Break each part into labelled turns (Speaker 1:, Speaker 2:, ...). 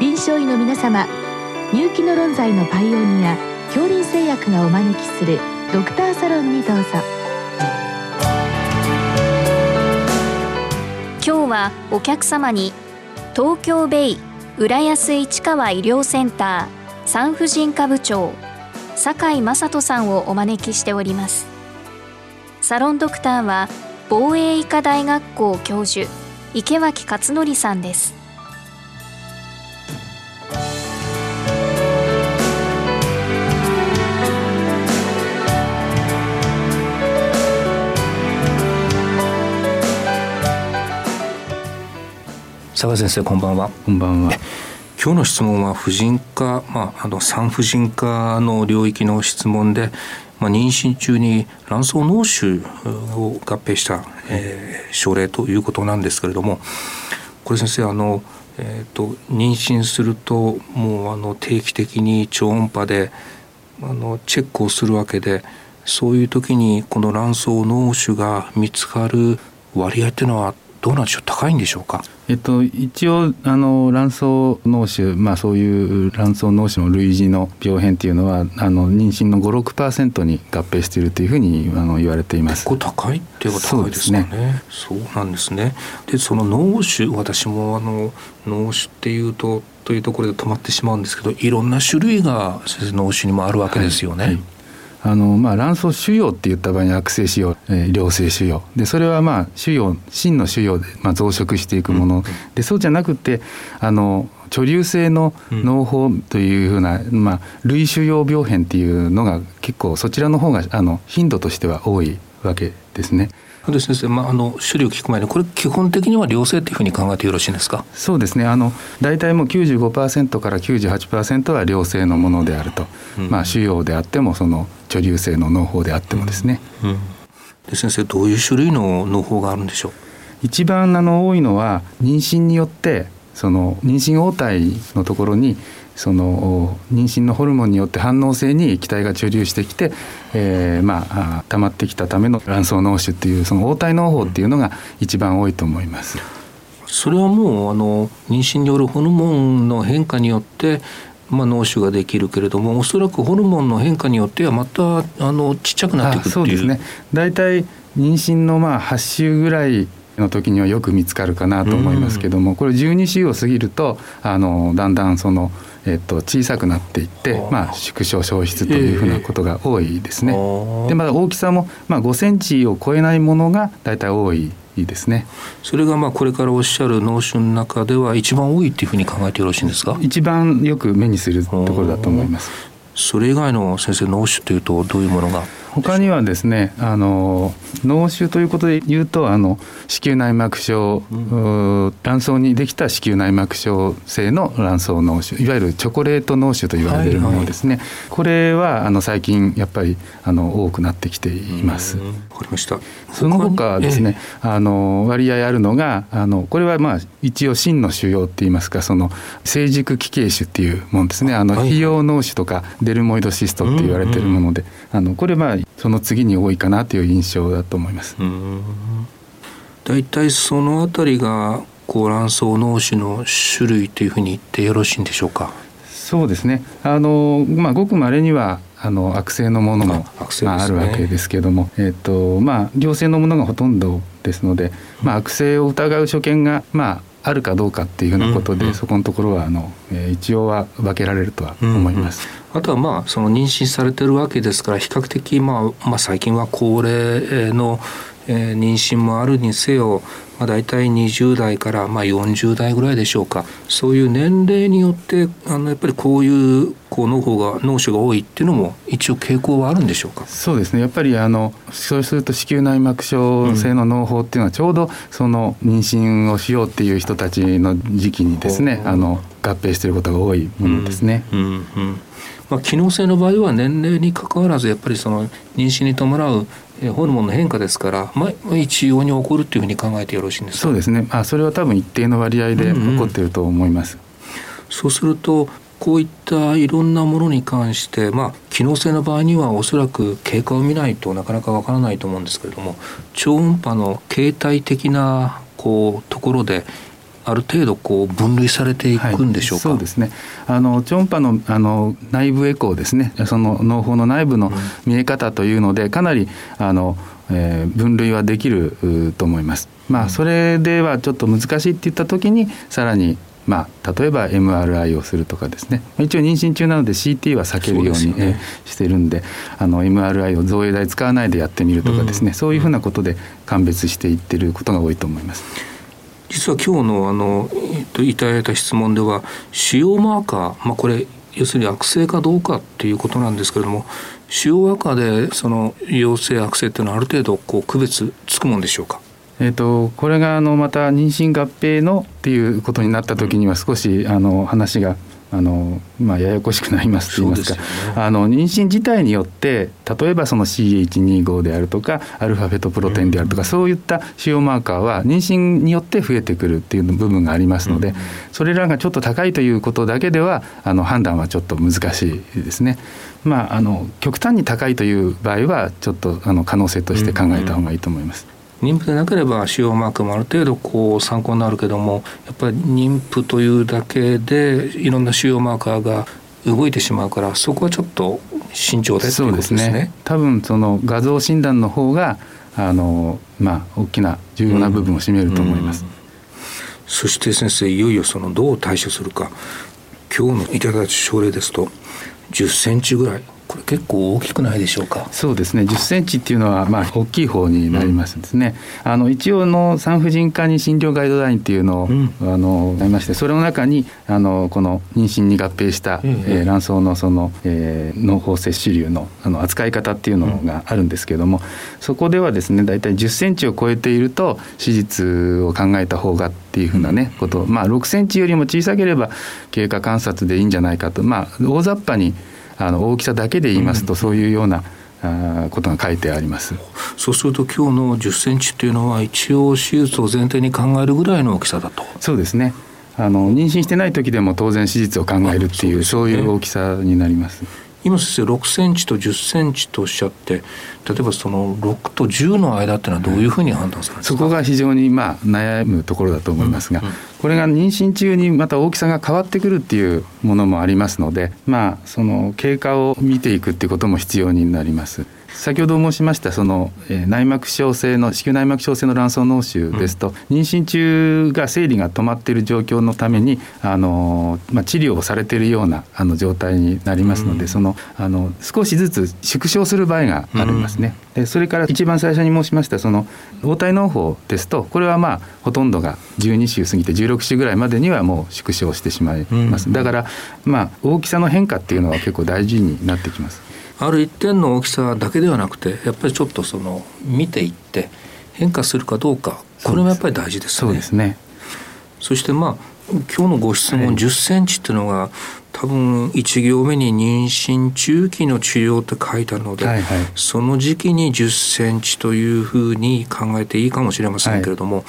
Speaker 1: 臨床医の皆様入気の論剤のパイオニア恐林製薬がお招きするドクターサロンにどうぞ。
Speaker 2: 今日はお客様に東京ベイ浦安市川医療センター産婦人科部長酒井雅人さんをお招きしております。サロンドクターは防衛医科大学校教授池脇勝則さんです。
Speaker 3: 佐賀先生こんばんは。
Speaker 4: こんばんは。
Speaker 3: 今日の質問は婦人科、まあ、あの産婦人科の領域の質問で、まあ、妊娠中に卵巣脳腫を合併した、えー、症例ということなんですけれどもこれ先生あの、えーと、妊娠するともうあの定期的に超音波であのチェックをするわけでそういう時にこの卵巣脳腫が見つかる割合っていうのはどうなんでしょう？高いんでしょうか？
Speaker 4: えっと、一応あの卵巣脳腫、まあ、そういう卵巣脳腫の類似の病変っていうのはあの妊娠の56%に合併しているというふうにあの言われています。
Speaker 3: 結構高いっていうか高いですね。そうなんですね。でその脳腫私もあの脳腫っていうとというところで止まってしまうんですけどいろんな種類が脳腫にもあるわけですよね。はいはい
Speaker 4: あのまあ、卵巣腫瘍って言った場合に悪性腫瘍、えー、良性腫瘍。でそれはまあ腫瘍真の腫瘍で、まあ、増殖していくもの、うん、でそうじゃなくてあの貯留性の脳胞というふうな、うん、まあ、類腫瘍病変っていうのが結構そちらの方があの頻度としては多いわけですね。
Speaker 3: で先生、まあ、あの種類を聞く前にこれ基本的には良性というふうに考えてよろしいんですか？
Speaker 4: そうですね。あの大体もう95%から98%は良性のものであると、うん、まあ、腫瘍であってもその貯留性の農法であってもですね、うん。うん、
Speaker 3: で先生どういう種類の農法があるんでしょう？
Speaker 4: 一番あの多いのは妊娠によってその妊娠応体のところにその妊娠のホルモンによって反応性に液体が貯留してきて、えー、まあ溜まってきたための卵巣脳腫っていうその応体脳胞っていうのが一番多いと思います。
Speaker 3: それはもうあの妊娠によるホルモンの変化によってまあ、脳腫ができるけれどもおそらくホルモンの変化によってはまたあのちっちゃくなっていくっていう。そうですね。
Speaker 4: 大体妊娠のまあ8週ぐらいの時にはよく見つかるかなと思いますけども、これ12週を過ぎるとあのだんだんその、えっと、小さくなっていって、まあ、縮小消失というふうなことが多いですね。でまだ大きさも、まあ、5センチを超えないものが大体多いいいですね。
Speaker 3: それがまあこれからおっしゃる脳腫の中では一番多いっていうふうに考えてよろしいんですか？
Speaker 4: 一番よく目にするところだと思います。
Speaker 3: それ以外の先生脳腫というとどういうものが？
Speaker 4: 他にはですねあの脳腫ということで言うとあの子宮内膜症、うん、卵巣にできた子宮内膜症性の卵巣脳腫いわゆるチョコレート脳腫と言われるものですね、はいはい、これはあの最近やっぱりあの多くなってきています。わ
Speaker 3: かりました。
Speaker 4: その他ですね、えー、あの割合あるのがあのこれはまあ一応真の腫瘍って言いますかその成熟奇形腫っていうものですね。あの費用脳腫とかデルモイドシストって言われているもので、あのこれまあその次に多いかなという印象だと思います。
Speaker 3: 大体そのあたりがこう卵巣脳腫の種類というふうに言ってよろしいんでしょうか？
Speaker 4: そうですね。あのまあごく稀にはあの悪性のものもあ,、ね、まあ、あるわけですけども、えっ、ー、とまあ良性のものがほとんどですので、まあ悪性を疑う所見がまああるかどうかっていうふうなことで、うんうん、そこのところはあの、えー、一応は分けられるとは思います。
Speaker 3: うんうん、あとはまあその妊娠されてるわけですから比較的まあまあ最近は高齢の、えー、妊娠もあるにせよまあ、大体20代からまあ40代ぐらいでしょうか。そういう年齢によってあのやっぱりこういうこう脳胞が脳腫が多いっていうのも一応傾向はあるんでしょうか？
Speaker 4: そうですね。やっぱりあのそうすると子宮内膜症性の脳胞っていうのはちょうどその妊娠をしようっていう人たちの時期にですね、あの合併していることが多いものですね。うんうんうん
Speaker 3: まあ、機能性の場合は年齢にかかわらずやっぱりその妊娠に伴うホルモンの変化ですから、まあ、一様に起こるというふうに考えてよろしいんです
Speaker 4: そうですね。あそれは多分一定の割合で起こっていると思います、うんうん、
Speaker 3: そうするとこういったいろんなものに関して、まあ、機能性の場合にはおそらく経過を見ないとなかなかわからないと思うんですけれども超音波の形態的なこうところである程度こう分類されていくんでしょうか、
Speaker 4: はい、そうですね。あの超音波のあの内部エコーですね。その脳胞の内部の見え方というのでかなりあの、えー、分類はできると思います。まあ、それではちょっと難しいって言った時にさらにまあ、例えば MRI をするとかですね。一応妊娠中なので CT は避けるように、ね、してるんであの MRI を造影剤使わないでやってみるとかですね、うん、そういうふうなことで鑑別していってることが多いと思います。
Speaker 3: 実は今日のあの、えっと、いただいた質問では腫瘍マーカー、まあ、これ要するに悪性かどうかっていうことなんですけれども腫瘍赤でその陽性悪性っていうのはある程度こう区別つくもんでしょうか？
Speaker 4: えーと、これがあのまた妊娠合併のっていうことになった時には少しあの話があの、まあ、ややこしくなりますと言いますか、ね、あの妊娠自体によって例えばその CH25 であるとかアルファベトプロテンであるとか、うん、そういった腫瘍マーカーは妊娠によって増えてくるっていう部分がありますので、うん、それらがちょっと高いということだけではあの判断はちょっと難しいですね。まあ、あの極端に高いという場合はちょっとあの可能性として考えた方がいいと思います。うん
Speaker 3: 妊婦でなければ腫瘍マークもある程度こう参考になるけどもやっぱり妊婦というだけでいろんな腫瘍マーカーが動いてしまうからそこはちょっと慎重で
Speaker 4: そうですね。多分その画像診断の方があのまあ大きな重要な部分を占めると思います、うん。うん、
Speaker 3: そして先生いよいよそのどう対処するか。今日のいただいた症例ですと10センチぐらいこれ結構大きくないでしょうか？
Speaker 4: そうですね。10センチっていうのはまあ大きい方になりますですね、うん、あの一応の産婦人科に診療ガイドラインっていうのを、うん、あのありましてそれの中にあのこの妊娠に合併した、うん、えー、卵巣のその、えー、脳胞摂取瘤のあの扱い方っていうのがあるんですけれども、そこではですね大体10センチを超えていると手術を考えた方がっていうふうなねこと。まあ6センチよりも小さければ経過観察でいいんじゃないかと。まあ大雑把にあの大きさだけで言いますと、そういうようなあことが書いてあります。
Speaker 3: そうすると今日の10センチっていうのは一応手術を前提に考えるぐらいの大きさだと。
Speaker 4: そうですね。あの妊娠してない時でも当然手術を考えるっていうそう、ね,、いう大きさになります。
Speaker 3: 今先生6センチと10センチとおっしゃって例えばその6と10の間っていうのはどういうふうに判断されます
Speaker 4: か、そこが非常にまあ悩むところだと思いますが、うんうん、これが妊娠中にまた大きさが変わってくるっていうものもありますのでまあその経過を見ていくっていうことも必要になります。先ほど申しましたその、えー、内膜症性の子宮内膜症性の卵巣脳腫ですと、うん、妊娠中が生理が止まっている状況のためにあの、まあ、治療をされているようなあの状態になりますので、うん、そのあの少しずつ縮小する場合がありますね。うん、それから一番最初に申しましたその応体嚢胞ですとこれはまあほとんどが12週過ぎて16週ぐらいまでにはもう縮小してしまいます。だからまあ大きさの変化っていうのは結構大事になってきます。
Speaker 3: ある一点の大きさだけではなくてやっぱりちょっとその見ていって変化するかどうかこれもやっぱり大事です
Speaker 4: ね。そうですね。
Speaker 3: そしてまあ今日のご質問10センチっていうのが、多分1行目に妊娠中期の治療って書いたので、はいはい、その時期に10センチというふうに考えていいかもしれませんけれども、はい、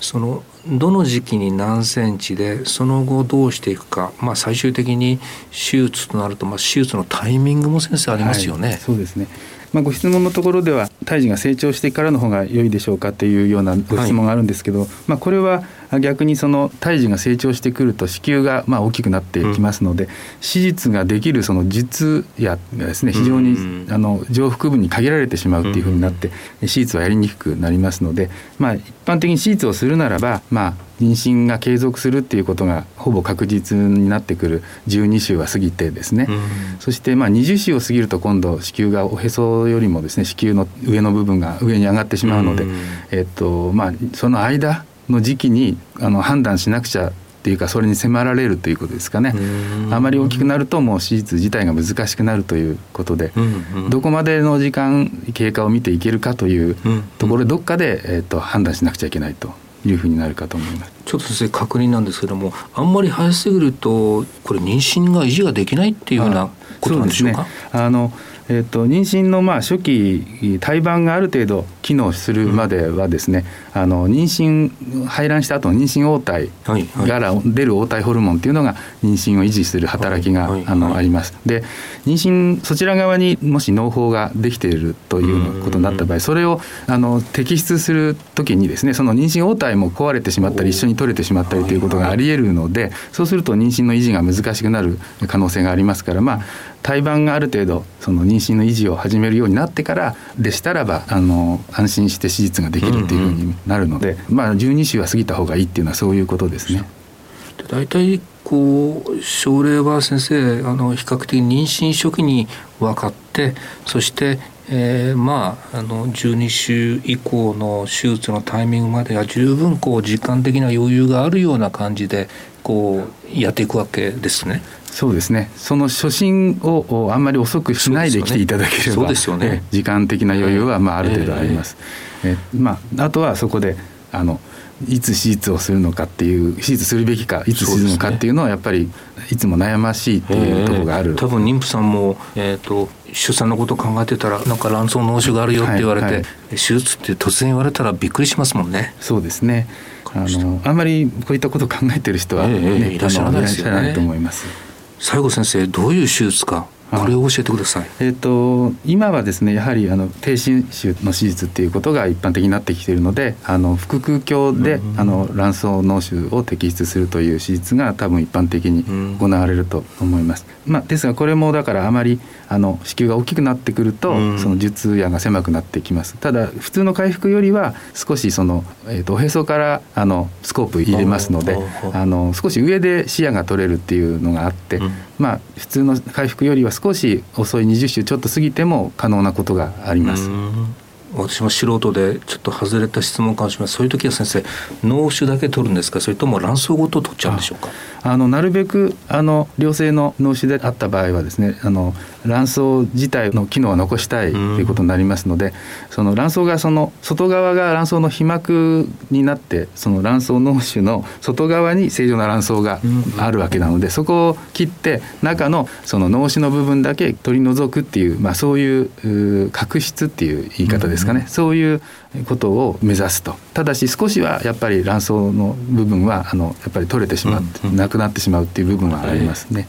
Speaker 3: そのどの時期に何センチでその後どうしていくか、まあ、最終的に手術となると、まあ、手術のタイミングも先生ありますよね。はい、
Speaker 4: そうですね。まあ、ご質問のところでは胎児が成長してからの方が良いでしょうかっていうようなご質問があるんですけど、はい、まあ、これは逆にその胎児が成長してくると子宮がまあ大きくなってきますので、うん、手術ができるその術やがですね非常にあの上腹部に限られてしまうっていうふうになって、手術はやりにくくなりますので、まあ、一般的に手術をするならば、まあ、妊娠が継続するっていうことがほぼ確実になってくる12週は過ぎてですね、うん、そしてまあ20週を過ぎると今度子宮がおへそよりもですね子宮の上の部分が上に上がってしまうので、うん、えっとまあ、その間の時期にあの判断しなくちゃっていうかそれに迫られるということですかね。あまり大きくなるともう手術自体が難しくなるということで、どこまでの時間経過を見ていけるかというところでどっかで、えー、と判断しなくちゃいけないというふうになるかと思います。
Speaker 3: ちょっと先生確認なんですけどもあんまり早すぎるとこれ妊娠が維持ができないっていうようなことなんでしょうか？
Speaker 4: あのえーと、妊娠のまあ初期胎盤がある程度機能するまではですね、あの妊娠排卵した後の妊娠応体から出る応体ホルモンっていうのが妊娠を維持する働きが、あのあります。で妊娠そちら側にもし農胞ができているということになった場合それをあの摘出する時にですねその妊娠応体も壊れてしまったり一緒に取れてしまったりということがありえるのでそうすると妊娠の維持が難しくなる可能性がありますからまあ胎盤がある程度その妊娠の維持を始めるようになってからでしたらばあの安心して手術ができるっていうふうになるので、うんうん、まあ12週は過ぎた方がいいっていうのはそういうことですね。
Speaker 3: 大体こう症例は先生あの比較的妊娠初期に分かってそしてえー、まああの12週以降の手術のタイミングまでは十分こう時間的な余裕があるような感じでこうやっていくわけですね。
Speaker 4: そうですね。その初診をあんまり遅くしないで来ていただければ、ね、時間的な余裕はまあある程度あります。えー、え。ー、まあ、あとはそこであのいつ手術をするのかっていう手術するべきかいつするのかっていうのはやっぱりいつも悩ましいっていうところがある、え
Speaker 3: ー、多分妊婦さんも、えーと、出産のことを考えてたらなんか卵巣脳腫があるよって言われて、はい。はい、手術って突然言われたらびっくりしますもんね。
Speaker 4: そうですね。あのあんまりこういったことを考えてる人は、ね、えー、いらっしゃらないですよね。と思います。
Speaker 3: 最後先生どういう手術か。これを教えてください。
Speaker 4: えっ、ー、と今はですねやはりあの低侵襲の手術っていうことが一般的になってきているので、あの腹腔鏡で、うん、あの卵巣脳腫を摘出するという手術が多分一般的に行われると思います。まあですがこれもだからあまりあの子宮が大きくなってくると、うん、その術野が狭くなってきます。ただ普通の回復よりは少しそのえっ、ー、とおへそからあのスコープ入れますので、あの少し上で視野が取れるっていうのがあって、うん、まあ普通の回復よりは少し少し遅い20週ちょっと過ぎても可能なことがあります。
Speaker 3: 私も素人でちょっと外れた質問かもしれません。そういう時は先生脳腫だけ取るんですか？それとも卵巣ごと取っちゃうんでしょうか？
Speaker 4: あのなるべくあの良性の脳腫であった場合はですねあの卵巣自体の機能は残したいということになりますので、その卵巣がその外側が卵巣の皮膜になってその卵巣脳腫の外側に正常な卵巣があるわけなので、そこを切って中のその脳腫の部分だけ取り除くっていう、まあ、そういう角質っていう言い方ですかね、そういうことを目指すと。ただし少しはやっぱり卵巣の部分はあのやっぱり取れてしまって、なくなってしまうっていう部分はありますね。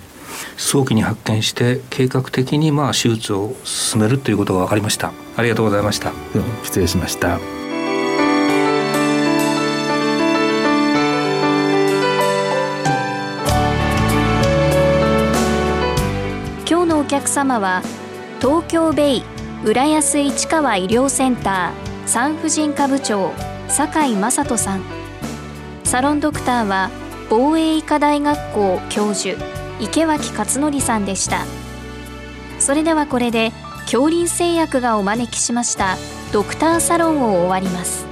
Speaker 3: 早期に発見して計画的にまあ手術を進めるということが分かりました。ありがとうございました。
Speaker 4: 失礼しました。
Speaker 2: 今日のお客様は東京ベイ浦安市川医療センター産婦人科部長酒井雅人さん。サロンドクターは防衛医科大学校教授池脇勝則さんでした。それではこれで恐林製薬がお招きしましたドクターサロンを終わります。